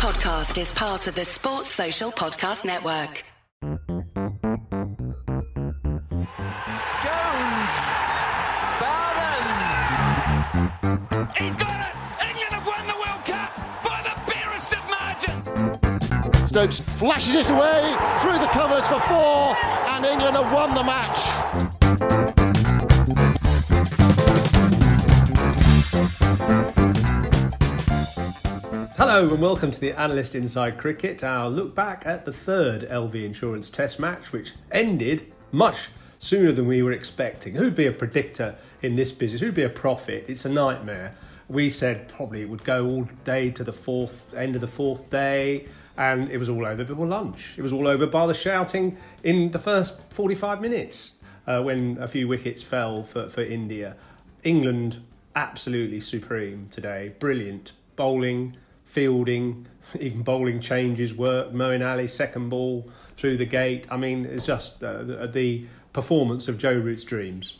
podcast is part of the Sports Social Podcast Network. Jones. Bowden. He's got it. England have won the World Cup by the barest of margins. Stokes flashes it away through the covers for four, and England have won the match. Hello and welcome to the Analyst Inside Cricket, our look back at the third LV Insurance Test match, which ended much sooner than we were expecting. Who'd be a predictor in this business? Who'd be a prophet? It's a nightmare. We said probably it would go all day to the fourth end of the fourth day, and it was all over before lunch. It was all over by the shouting in the first 45 minutes uh, when a few wickets fell for, for India. England absolutely supreme today, brilliant bowling, fielding, even bowling changes work. Moeen Ali second ball through the gate. I mean, it's just uh, the, the performance of Joe Root's dreams.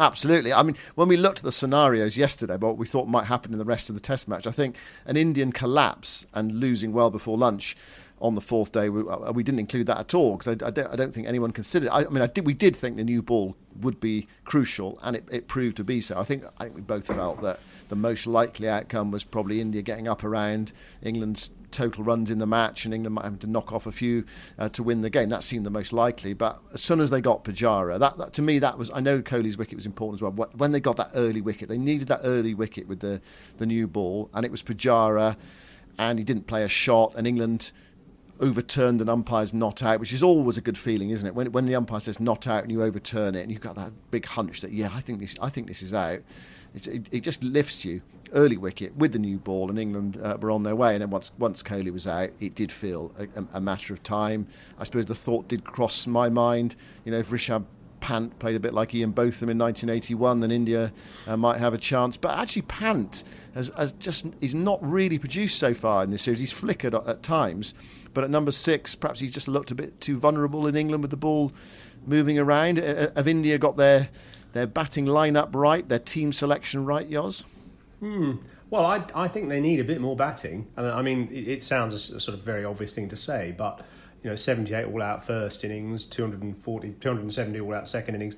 Absolutely. I mean, when we looked at the scenarios yesterday, what we thought might happen in the rest of the Test match, I think an Indian collapse and losing well before lunch on the fourth day, we, uh, we didn't include that at all because I, I, don't, I, don't, think anyone considered. I, I mean, did, we did think the new ball would be crucial, and it, it, proved to be so. I think I think we both felt that the most likely outcome was probably India getting up around England's total runs in the match, and England might have to knock off a few uh, to win the game. That seemed the most likely. But as soon as they got Pujara, that, that, to me that was. I know Kohli's wicket was important as well. When they got that early wicket, they needed that early wicket with the the new ball, and it was Pujara, and he didn't play a shot, and England overturned an umpire's not out, which is always a good feeling, isn't it? When when the umpire says not out and you overturn it, and you've got that big hunch that yeah, I think this I think this is out. It, it, it just lifts you. Early wicket with the new ball, and England uh, were on their way. And then once once Kohli was out, it did feel a, a, matter of time. I suppose the thought did cross my mind. You know, if Rishabh Pant played a bit like Ian Botham in 1981, then India uh, might have a chance. But actually, Pant has, has just he's not really produced so far in this series. He's flickered at, at times. But at number six, perhaps he's just looked a bit too vulnerable in England with the ball moving around. Have India got their their batting lineup right, their team selection right, Yoz? Hmm. Well, I, I think they need a bit more batting. I mean, it, sounds a sort of very obvious thing to say, but you know, 78 all out first innings, 240, 270 all out second innings.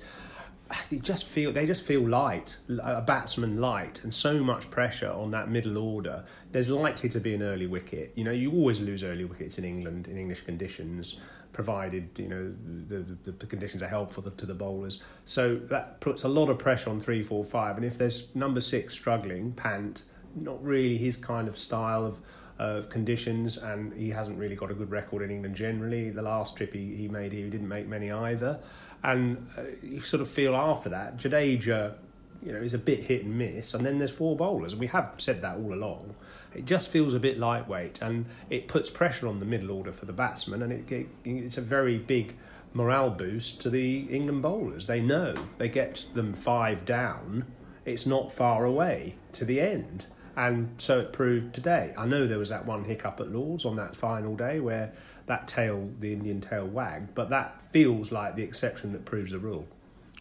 They just feel they just feel light, a batsman light, and so much pressure on that middle order. There's likely to be an early wicket. You know, you always lose early wickets in England in English conditions, provided you know the the, the conditions are helpful to the bowlers. So that puts a lot of pressure on three, four, five. And if there's number six struggling, Pant, not really his kind of style of of conditions, and he hasn't really got a good record in England generally. The last trip he, he made here, he didn't make many either. And uh, you sort of feel after that, Jadeja, you know, is a bit hit and miss, and then there's four bowlers, and we have said that all along. It just feels a bit lightweight, and it puts pressure on the middle order for the batsmen, and it, it, it's a very big morale boost to the England bowlers. They know they get them five down, it's not far away to the end. And so it proved today. I know there was that one hiccup at Lords on that final day where that tail, the Indian tail, wagged, but that feels like the exception that proves the rule.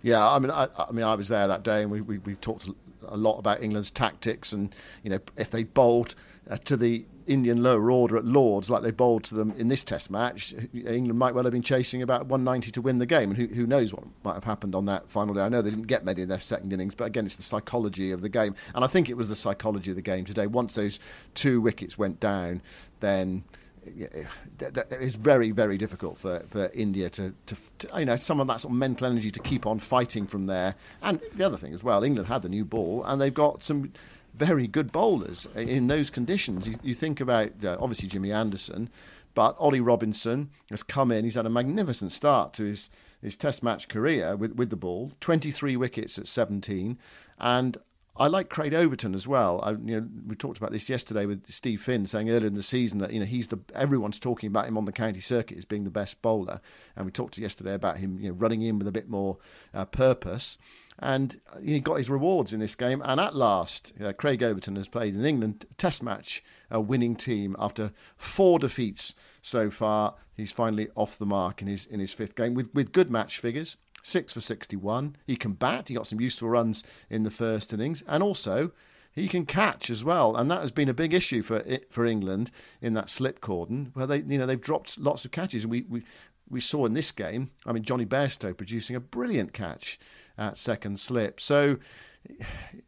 Yeah, I mean, I, I mean, I was there that day, and we, we we talked a lot about England's tactics, and you know, if they bowled uh, to the Indian lower order at Lords like they bowled to them in this Test match, England might well have been chasing about 190 to win the game, and who, who knows what might have happened on that final day. I know they didn't get many in their second innings, but again, it's the psychology of the game, and I think it was the psychology of the game today. Once those two wickets went down, then it's very, very difficult for, for India to, to, to, you know, some of that sort of mental energy to keep on fighting from there. And the other thing as well, England had the new ball, and they've got some very good bowlers in those conditions. You, you think about uh, obviously Jimmy Anderson, but Ollie Robinson has come in. He's had a magnificent start to his his Test match career with with the ball. Twenty three wickets at seventeen, and I like Craig Overton as well. I, you know, we talked about this yesterday with Steve Finn saying earlier in the season that you know he's the everyone's talking about him on the county circuit as being the best bowler, and we talked yesterday about him you know running in with a bit more uh, purpose, and he got his rewards in this game. And at last, uh, Craig Overton has played an England Test match a winning team after four defeats so far. He's finally off the mark in his in his fifth game with with good match figures six for 61. He can bat. He got some useful runs in the first innings. And also, he can catch as well, and that has been a big issue for for England in that slip cordon where they you know they've dropped lots of catches. We we we saw in this game. I mean, Jonny Bairstow producing a brilliant catch at second slip. So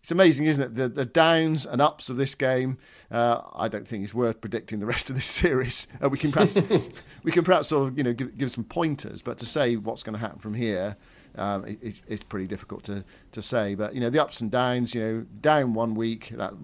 it's amazing, isn't it? The, the downs and ups of this game. Uh, I don't think it's worth predicting the rest of this series. Uh, we can perhaps we can perhaps sort of you know give, give some pointers, but to say what's going to happen from here. Um, it, it's, it's pretty difficult to, to say, but you know the ups and downs. You know, down one week that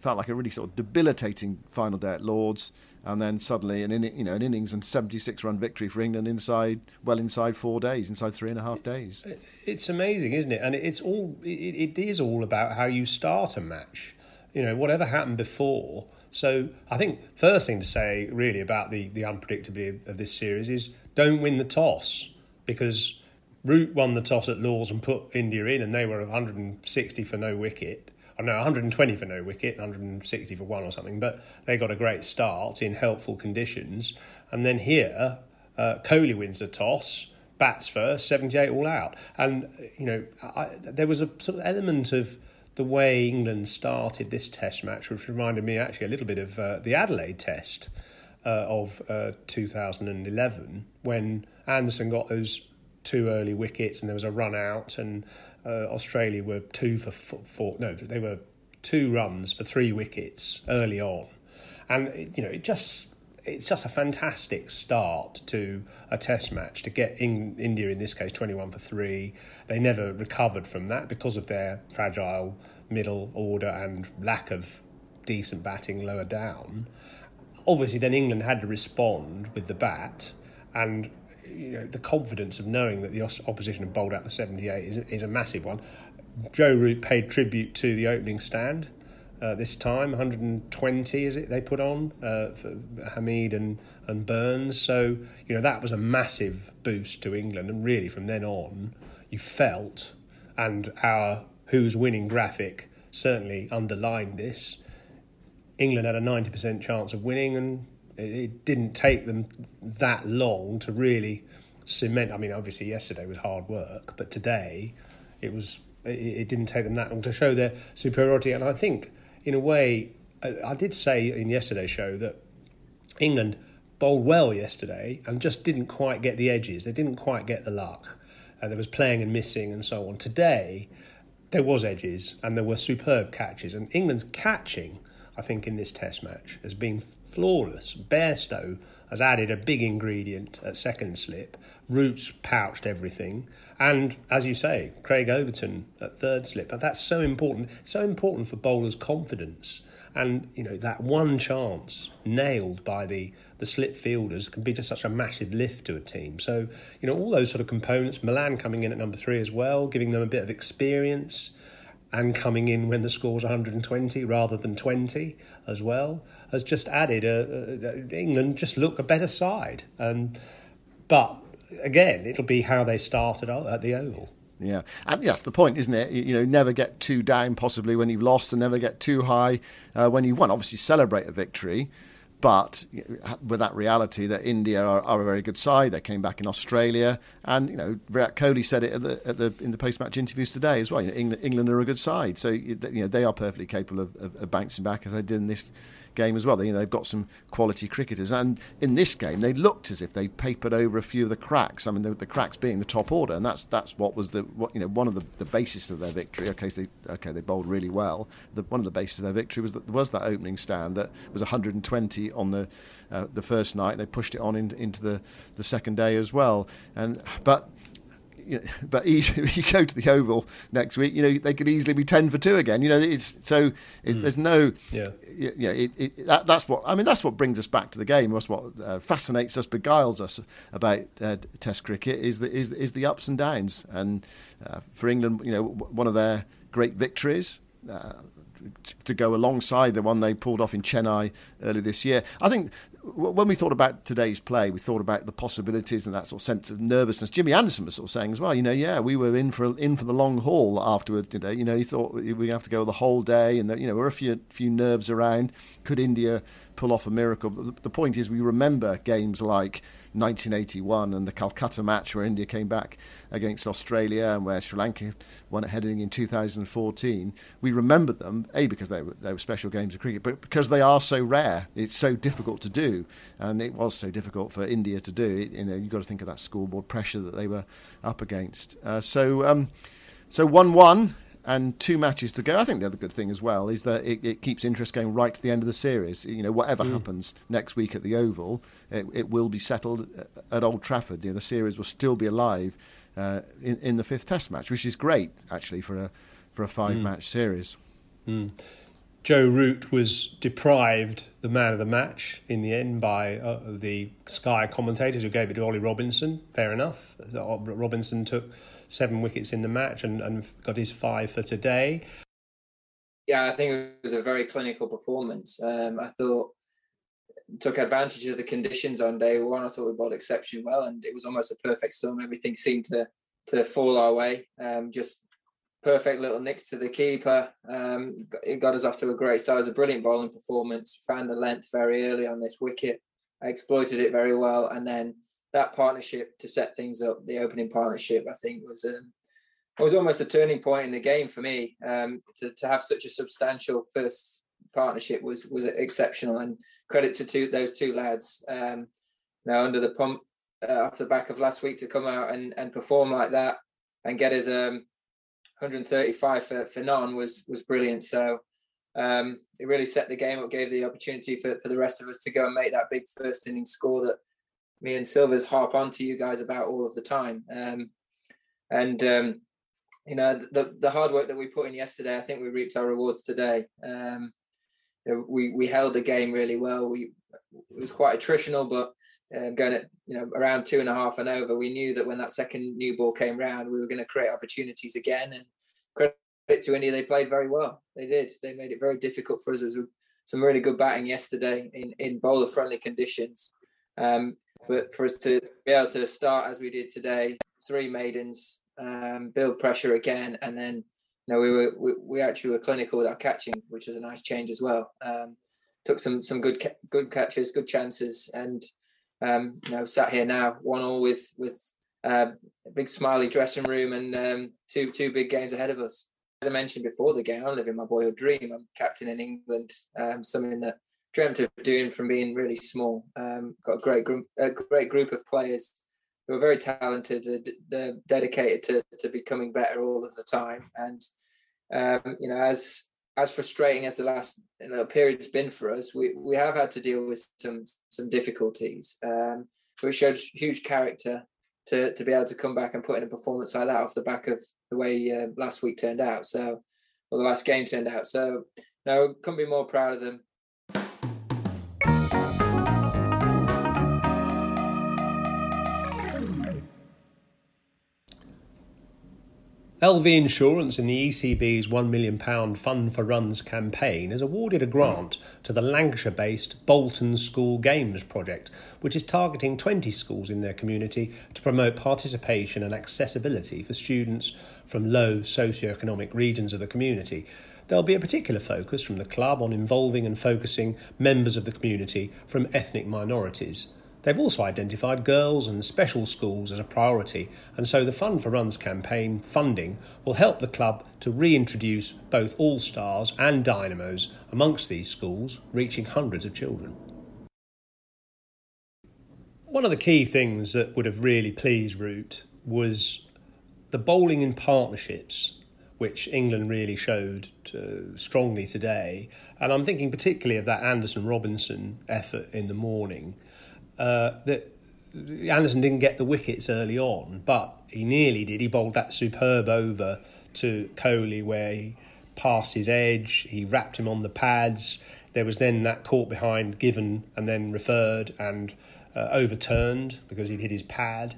felt like a really sort of debilitating final day at Lords and then suddenly an you know an innings and 76 run victory for England inside well inside four days, inside three and a half days. It's amazing, isn't it? And it's all it, it is all about how you start a match. You know, whatever happened before. So I think first thing to say really about the the unpredictability of this series is don't win the toss because Root won the toss at Lords and put India in, and they were 160 for no wicket. I know 120 for no wicket, 160 for one or something, but they got a great start in helpful conditions. And then here, uh, Kohli wins the toss, bats first, 78 all out. And, you know, I, there was a sort of element of the way England started this test match, which reminded me actually a little bit of uh, the Adelaide test uh, of uh, 2011 when Anderson got those two early wickets and there was a run out and uh, Australia were two for four. No, they were two runs for three wickets early on, and you know it just it's just a fantastic start to a test match to get in, India in this case 21 for 3 they never recovered from that because of their fragile middle order and lack of decent batting lower down obviously then England had to respond with the bat and you know, the confidence of knowing that the opposition have bowled out the 78 is, is a massive one. Joe Root paid tribute to the opening stand uh, this time, 120 is it they put on uh, for Hameed and, and Burns. So, you know, that was a massive boost to England. And really from then on, you felt, and our who's winning graphic certainly underlined this, England had a 90% chance of winning and it didn't take them that long to really cement. I mean, obviously yesterday was hard work, but today it was. It didn't take them that long to show their superiority, and I think, in a way, I did say in yesterday's show that England bowled well yesterday and just didn't quite get the edges. They didn't quite get the luck. Uh, there was playing and missing and so on. Today, there was edges and there were superb catches, and England's catching, I think, in this Test match has been flawless. Bairstow has added a big ingredient at second slip. Roots pouched everything. And as you say, Craig Overton at third slip. But that's so important. So important for bowlers' confidence. And, you know, that one chance nailed by the, the slip fielders can be just such a massive lift to a team. So, you know, all those sort of components, Malan coming in at number three as well, giving them a bit of experience and coming in when the score's 120 rather than 20 as well has just added a, a, England just look a better side and but again it'll be how they started at the oval yeah, and that's the point, isn't it? You know, never get too down, possibly when you've lost, and never get too high uh, when you've won. Obviously, celebrate a victory, but with that reality that India are, are, a very good side, they came back in Australia, and you know Virat Kohli said it at the, at the in the post-match interviews today as well. You know, England, England, are a good side, so you know they are perfectly capable of, of, of bouncing back as they did in this game as well. You know, they've got some quality cricketers, and in this game they looked as if they papered over a few of the cracks. I mean, the, the cracks being the top order, and that's that's what was the what you know one of the, the basis of their victory. Okay, so they okay they bowled really well. The, one of the bases of their victory was that was that opening stand that was 120 on the uh, the first night. They pushed it on in, into the the second day as well, and but you know, but if you go to the Oval next week, you know they could easily be ten for two again. You know, it's so it's, mm. there's no yeah yeah it, it, that, that's what I mean. That's what brings us back to the game. That's what uh, fascinates us, beguiles us about uh, Test cricket is the is is the ups and downs. And uh, for England, you know, one of their great victories. Uh, to go alongside the one they pulled off in Chennai earlier this year. I think when we thought about today's play, we thought about the possibilities and that sort of sense of nervousness. Jimmy Anderson was sort of saying as well, you know, yeah, we were in for in for the long haul afterwards today. You know, he thought we have to go the whole day, and that, you know, were a few few nerves around. Could India pull off a miracle. The, the point is, we remember games like 1981 and the Calcutta match where India came back against Australia and where Sri Lanka won it heading in 2014. We remember them, A, because they were, they were special games of cricket, but because they are so rare. It's so difficult to do. And it was so difficult for India to do. You know, you've got to think of that scoreboard pressure that they were up against. Uh, so, um, so 1 1 and two matches to go. I think the other good thing as well is that it, it keeps interest going right to the end of the series. You know, whatever mm. happens next week at the Oval, it, it, will be settled at Old Trafford. You know, the series will still be alive uh, in, in, the fifth Test match, which is great actually for a for a five mm. match series. Mm. Joe Root was deprived the man of the match in the end by uh, the Sky commentators who gave it to Ollie Robinson. Fair enough. Robinson took seven wickets in the match and, and got his five for today. Yeah, I think it was a very clinical performance. Um, I thought took advantage of the conditions on day one. I thought we bowled exceptionally well, and it was almost a perfect storm. Everything seemed to to fall our way. Um, just perfect little nicks to the keeper. Um, it got us off to a great start. It was a brilliant bowling performance. Found the length very early on this wicket. I exploited it very well, and then that partnership to set things up, the opening partnership, I think was um, was almost a turning point in the game for me. Um, to to have such a substantial first partnership was was exceptional, and credit to two, those two lads. Um, now under the pump uh, off the back of last week to come out and, and perform like that and get his um, 135 for, for none was was brilliant. So um, it really set the game up, gave the opportunity for, for the rest of us to go and make that big first inning score that me and Silvers harp on to you guys about all of the time. Um, and um, you know the the hard work that we put in yesterday, I think we reaped our rewards today. Um, you know, we we held the game really well. We it was quite attritional, but uh, going at you know around two and a half and over, we knew that when that second new ball came round, we were going to create opportunities again. And credit to India, they played very well. They did. They made it very difficult for us. There was some really good batting yesterday in in bowler friendly conditions. Um, but for us to be able to start as we did today, three maidens, um, build pressure again, and then you know we were we, we actually were clinical with our catching, which was a nice change as well. Um, took some some good good catches, good chances, and um, you know sat here now one all with with uh, a big smiley dressing room and um, two two big games ahead of us. As I mentioned before the game, I'm living my boyhood dream. I'm captain in England, um, something that dreamt of doing from being really small. Um, got a great group, a great group of players who are very talented. They're dedicated to, to becoming better all of the time. And um, you know, as as frustrating as the last you know, period's been for us, we, we have had to deal with some some difficulties. Um, but showed huge character to to be able to come back and put in a performance like that off the back of the way uh, last week turned out. So, or the last game turned out. So, no, couldn't be more proud of them. LV Insurance in the ECB's £1 million Fund for Runs campaign has awarded a grant to the Lancashire based Bolton School Games project, which is targeting 20 schools in their community to promote participation and accessibility for students from low socio-economic regions of the community. There'll be a particular focus from the club on involving and focusing members of the community from ethnic minorities. They've also identified girls and special schools as a priority, and so the Fund for Runs campaign funding will help the club to reintroduce both All Stars and Dynamos amongst these schools, reaching hundreds of children. One of the key things that would have really pleased Root was the bowling in partnerships, which England really showed uh, strongly today. And I'm thinking particularly of that Anderson Robinson effort in the morning uh, that Anderson didn't get the wickets early on, but he nearly did. He bowled that superb over to Kohli where he passed his edge, he rapped him on the pads. There was then that caught behind, given and then referred and uh, overturned because he'd hit his pad.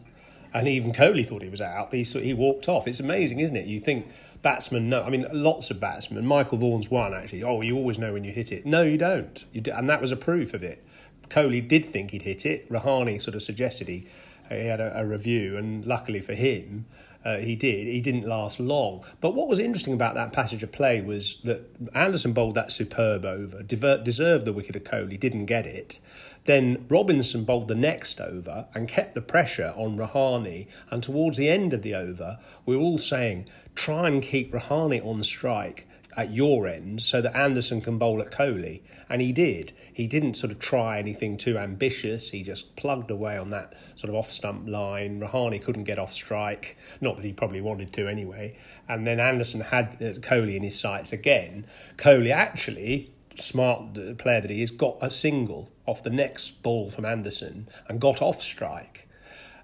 And even Kohli thought he was out. He he walked off. It's amazing, isn't it? You think batsmen know. I mean, lots of batsmen. Michael Vaughan's one actually. Oh, you always know when you hit it. No, you don't. You do, and that was a proof of it. Kohli did think he'd hit it. Rahane sort of suggested he, he had a, a review, and luckily for him, uh, he did. He didn't last long. But what was interesting about that passage of play was that Anderson bowled that superb over, deserved the wicket of Kohli, didn't get it. Then Robinson bowled the next over and kept the pressure on Rahane. And towards the end of the over, we were all saying, try and keep Rahane on strike at your end so that Anderson can bowl at Kohli. And he did. He didn't sort of try anything too ambitious. He just plugged away on that sort of off stump line. Rahane couldn't get off strike, not that he probably wanted to anyway. And then Anderson had uh, Kohli in his sights again. Kohli actually, smart player that he is, got a single off the next ball from Anderson and got off strike.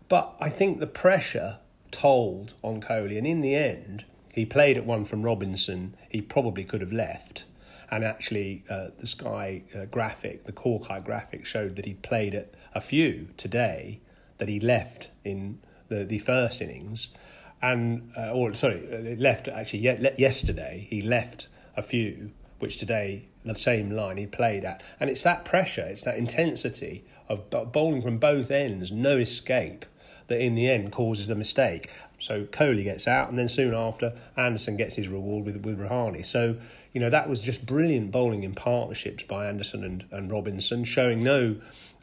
But I think the pressure told on Kohli, and in the end, he played at one from Robinson. He probably could have left. And actually, uh, the Sky uh, graphic, the Hawkeye graphic, showed that he played at a few today that he left in the, the first innings. And, uh, or sorry, uh, left actually yesterday, he left a few, which today, the same line he played at. And it's that pressure, it's that intensity of bowling from both ends, no escape, that in the end causes the mistake. So Kohli gets out, and then soon after, Anderson gets his reward with with Rahane. So you know that was just brilliant bowling in partnerships by Anderson and, and Robinson, showing no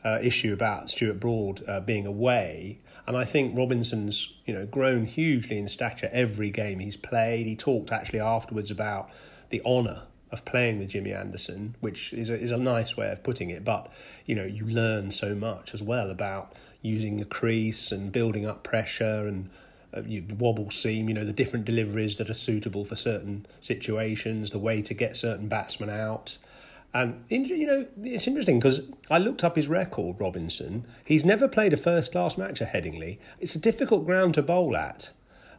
uh, issue about Stuart Broad uh, being away. And I think Robinson's you know grown hugely in stature every game he's played. He talked actually afterwards about the honour of playing with Jimmy Anderson, which is a, is a nice way of putting it. But you know, you learn so much as well about using the crease and building up pressure and uh, you, wobble seam, you know, the different deliveries that are suitable for certain situations, the way to get certain batsmen out. And, you know, it's interesting because I looked up his record, Robinson. He's never played a first class match at Headingley. It's a difficult ground to bowl at.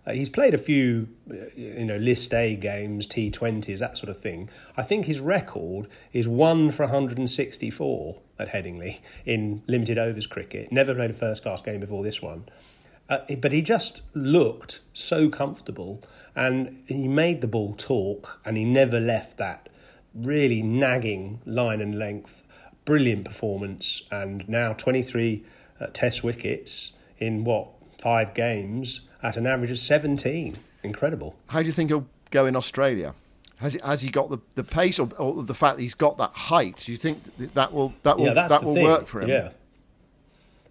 Uh, he's played a few, uh, you know, List A games, T20s, that sort of thing. I think his record is one for 164 at Headingley in limited overs cricket. Never played a first class game before this one. Uh, but he just looked so comfortable and he made the ball talk and he never left that really nagging line and length. Brilliant performance and now 23 uh, test wickets in what, five games at an average of 17. Incredible. How do you think he'll go in Australia? Has he, has he got the, the pace or, or the fact that he's got that height? Do you think that will that will yeah, that will thing. work for him? Yeah,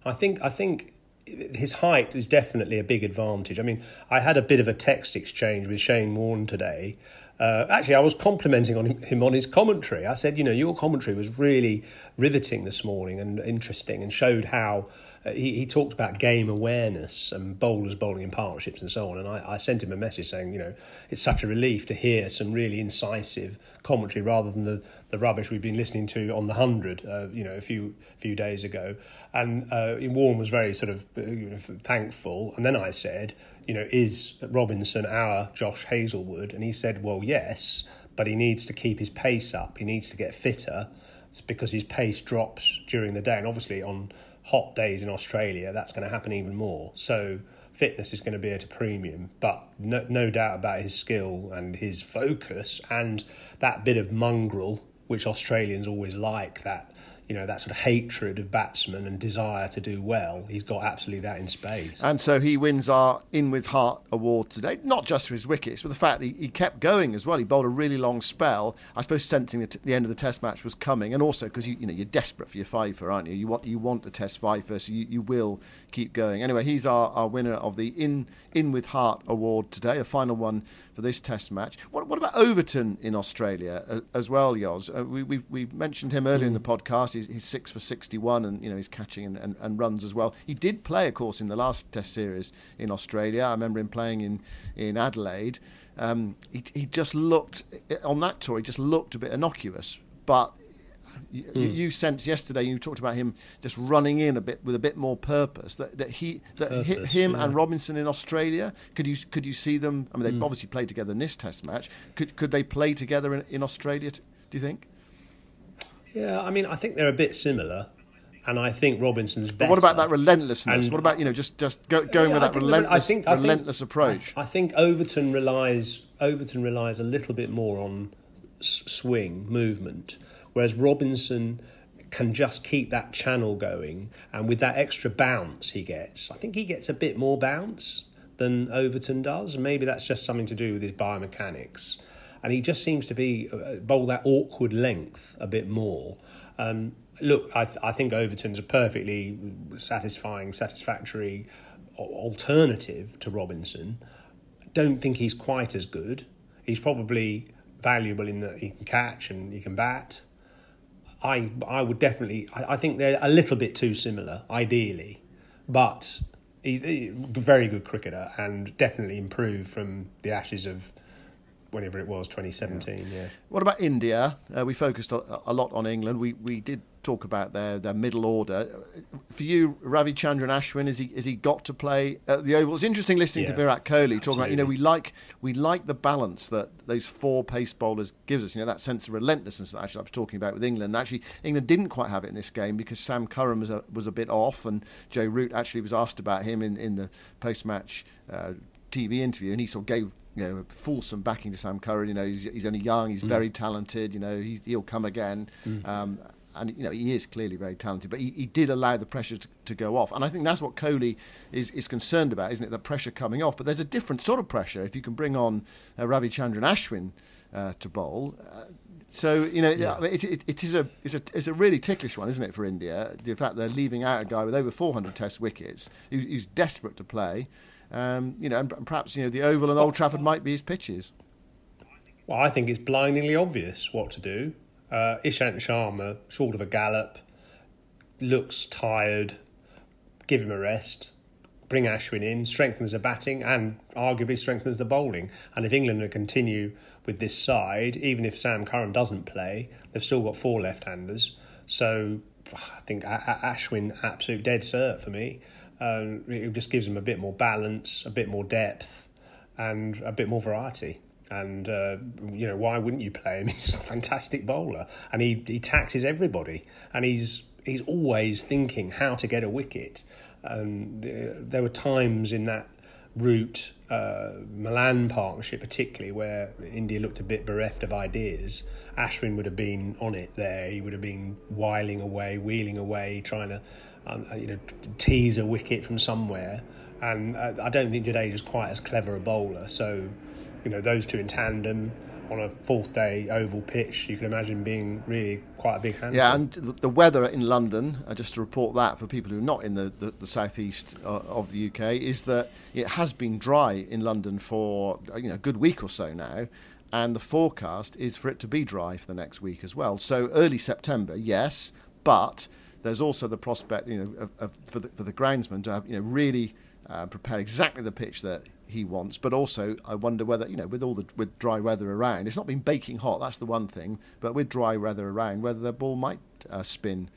I think I think his height is definitely a big advantage. I mean, I had a bit of a text exchange with Shane Warne today. Uh, actually, I was complimenting on him on his commentary. I said, you know, your commentary was really riveting this morning and interesting, and showed how uh, he, he talked about game awareness and bowlers bowling in partnerships and so on. And I, I, sent him a message saying, you know, it's such a relief to hear some really incisive commentary rather than the, the rubbish we've been listening to on the hundred, uh, you know, a few few days ago. And uh, Warne was very sort of uh, thankful. And then I said, you know, is Robinson our Josh Hazlewood? And he said, well, yes, but he needs to keep his pace up. He needs to get fitter. It's because his pace drops during the day, and obviously on hot days in Australia, that's going to happen even more. So fitness is going to be at a premium, but no, no doubt about his skill and his focus and that bit of mongrel, which Australians always like, that you know, that sort of hatred of batsmen and desire to do well. He's got absolutely that in spades. And so he wins our In With Heart award today, not just for his wickets, but the fact that he, he kept going as well. He bowled a really long spell, I suppose sensing that the end of the test match was coming, and also because you, you know, you're desperate for your fiver, aren't you? You want, you want the test fiver, so you, you will keep going. Anyway, he's our, our winner of the In, In With Heart award today, the final one for this Test match. What, what about Overton in Australia as well, Yoz? Uh, we, we, we mentioned him earlier mm. in the hmm. Podcast. He's, he's, six for 61 and you know he's catching and, and, and, runs as well. He did play, of course, in the last Test series in Australia. I remember him playing in, in Adelaide. Um, he, he just looked, on that tour, he just looked a bit innocuous. But you, mm. you sensed yesterday you talked about him just running in a bit with a bit more purpose that, that he that purpose, him yeah. and Robinson in Australia could you could you see them I mean they mm. obviously played together in this test match could could they play together in, in Australia do you think yeah I mean I think they're a bit similar and I think Robinson's better. But what about that relentlessness? And what about you know just just go, going yeah, with that relentless, I think, I relentless think, approach? I, I, think Overton relies Overton relies a little bit more on swing movement, whereas Robinson can just keep that channel going, and with that extra bounce he gets, I think he gets a bit more bounce than Overton does. Maybe that's just something to do with his biomechanics. And he just seems to be uh, bowl that awkward length a bit more. Um, look, I, th- I think Overton's a perfectly satisfying, satisfactory alternative to Robinson. Don't think he's quite as good. He's probably valuable in that he can catch and he can bat. I I would definitely. I, I think they're a little bit too similar, ideally, but he's a very good cricketer and definitely improved from the ashes of whenever it was 2017 yeah, yeah. what about india uh, we focused a, a, lot on england we we did talk about their their middle order. For you, Ravichandran Ashwin, is he is he got to play at the Oval? It's interesting listening yeah, to Virat Kohli talking about you know we like we like the balance that those four pace bowlers gives us. You know that sense of relentlessness that actually I was talking about with England. And actually, England didn't quite have it in this game because Sam Curran was a, was a bit off, and Joe Root actually was asked about him in in the post match. Uh, TV interview, and he sort of gave you know fulsome backing to Sam Curran. You know he's, he's only young, he's mm. very talented. You know he, will come again. Mm. Um, and you know he is clearly very talented, but he, he did allow the pressure to, to, go off, and I think that's what Kohli is, is concerned about, isn't it? The pressure coming off, but there's a different sort of pressure if you can bring on uh, Ravichandran Ashwin uh, to bowl. Uh, so you know yeah. it, it, it is a it's a it's a really ticklish one, isn't it, for India? The fact they're leaving out a guy with over 400 Test wickets, who, who's desperate to play. Um, you know, and, and perhaps you know the Oval and Old Trafford might be his pitches. Well, I think it's blindingly obvious what to do. Uh, Ishant Sharma, short of a gallop, looks tired. Give him a rest. Bring Ashwin in, strengthens the batting and arguably strengthens the bowling. And if England continue with this side, even if Sam Curran doesn't play, they've still got four left-handers. So I think Ashwin absolute dead cert for me. It just gives them a bit more balance, a bit more depth, and a bit more variety. And uh, you know why wouldn't you play him? He's a fantastic bowler, and he he taxes everybody, and he's he's always thinking how to get a wicket. And uh, there were times in that Root, uh, Malan partnership particularly, where India looked a bit bereft of ideas. Ashwin would have been on it there. He would have been whiling away, wheeling away, trying to, um, you know, tease a wicket from somewhere. And uh, I don't think Jadeja is quite as clever a bowler, so you know those two in tandem on a fourth day oval pitch, you can imagine being really quite a big handful. Yeah, and the weather in London, uh, just to report that for people who are not in the, the, the southeast uh, of the UK, is that it has been dry in London for uh, you know a good week or so now. And the forecast is for it to be dry for the next week as well. So early September, yes, but there's also the prospect, you know, of, of, for, the, for the groundsman to have, you know, really uh, prepare exactly the pitch that he wants. But also, I wonder whether you know, with all the with dry weather around, it's not been baking hot. That's the one thing. But with dry weather around, whether the ball might uh, spin.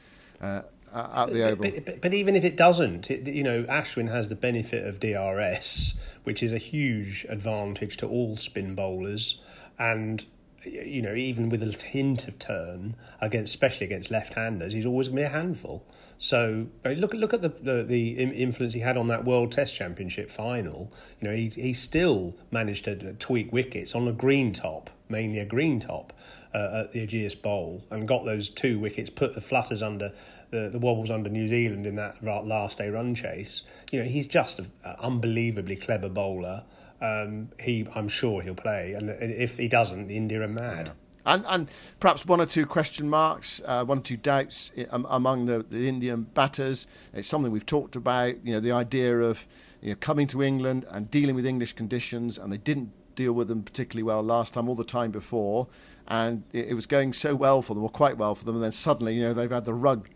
Uh, at the oval. But, but, but, even if it doesn't, it, you know, Ashwin has the benefit of DRS, which is a huge advantage to all spin bowlers. And you know, even with a hint of turn against, especially against left-handers, he's always going to be a handful. So look look at the, the, the influence he had on that World Test Championship final. You know, he he still managed to tweak wickets on a green top, mainly a green top, uh, at the Ageas Bowl, and got those two wickets, put the flutters under the, the wobbles under New Zealand in that last day run chase. You know, he's just an unbelievably clever bowler um, he I'm sure he'll play, and if he doesn't, India are mad. Yeah. And, and perhaps one or two question marks, uh, one or two doubts among the, the Indian batters. It's something we've talked about. You know, the idea of you know, coming to England and dealing with English conditions, and they didn't deal with them particularly well last time, all the time before, and it, it was going so well for them, or quite well for them, and then suddenly, you know, they've had the rug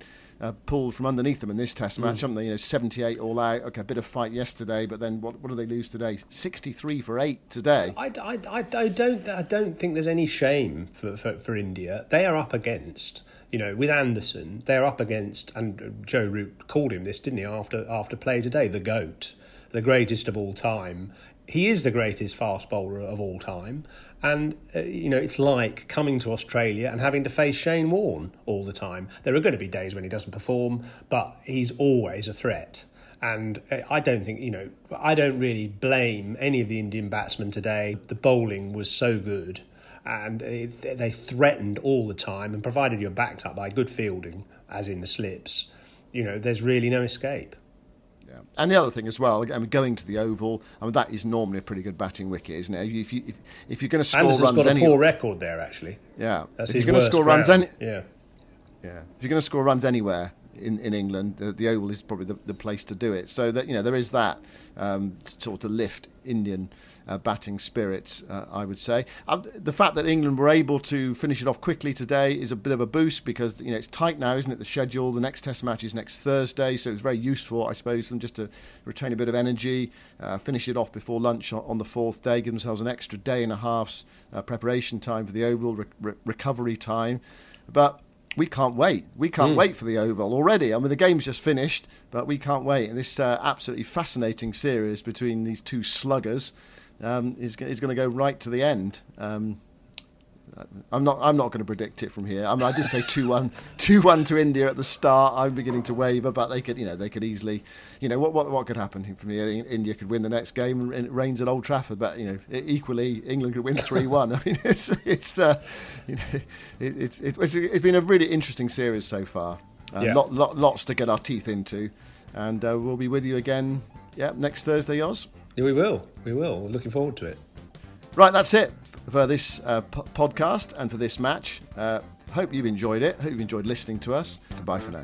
uh, pulled from underneath them in this Test match, mm. haven't they? You know, 78 all out. Okay, a bit of fight yesterday, but then what? What do they lose today? 63 for eight today. I, I, I, I don't I don't think there's any shame for, for, for India. They are up against you know, with Anderson, they're up against, and Joe Root called him this, didn't he, after after play today, the GOAT, the greatest of all time. He is the greatest fast bowler of all time, and, uh, you know, it's like coming to Australia and having to face Shane Warne all the time. There are going to be days when he doesn't perform, but he's always a threat. And uh, I don't think, you know, I don't really blame any of the Indian batsmen today. The bowling was so good and they threatened all the time and provided you're backed up by good fielding, as in the slips, you know, there's really no escape. Yeah. And the other thing as well, I mean, going to the Oval, I mean, that is normally a pretty good batting wicket, isn't it? If, you, if, if you're going to score Anderson's runs got a any, poor record there, actually. yeah, That's if his you're going to score runs any, Yeah. yeah, if you're going to score runs anywhere in, in England, the, the Oval is probably the, the place to do it. So that you know there is that um, sort of lift Indian uh, batting spirits, uh, I would say. The fact that England were able to finish it off quickly today is a bit of a boost because you know it's tight now, isn't it? The schedule, the next Test match is next Thursday, so it's very useful, I suppose, for them just to retain a bit of energy, uh, finish it off before lunch on, on the fourth day, give themselves an extra day and a half's uh, preparation time for the Oval, re- re- recovery time, but we can't wait. We can't wait for the Oval already. I mean, the game's just finished, but we can't wait. And this uh, absolutely fascinating series between these two sluggers um, is, is going to go right to the end. Um, I'm not. I'm not going to predict it from here. I mean, I did say two one, two one to India at the start. I'm beginning to waver, but they could, you know, they could easily, you know, what what what could happen from here? India could win the next game, and it rains at Old Trafford. But you know, equally, England could win three one. I mean, it's it's uh, you know, it, it's it's it's it's been a really interesting series so far. Uh, Yeah. lot, lot, lots to get our teeth into, and uh, we'll be with you again. Yeah, next Thursday, Oz. Yeah, we will. We will. We're looking forward to it. Right, that's it for this uh, po- podcast and for this match. Uh, hope you've enjoyed it. Hope you've enjoyed listening to us. Goodbye for now.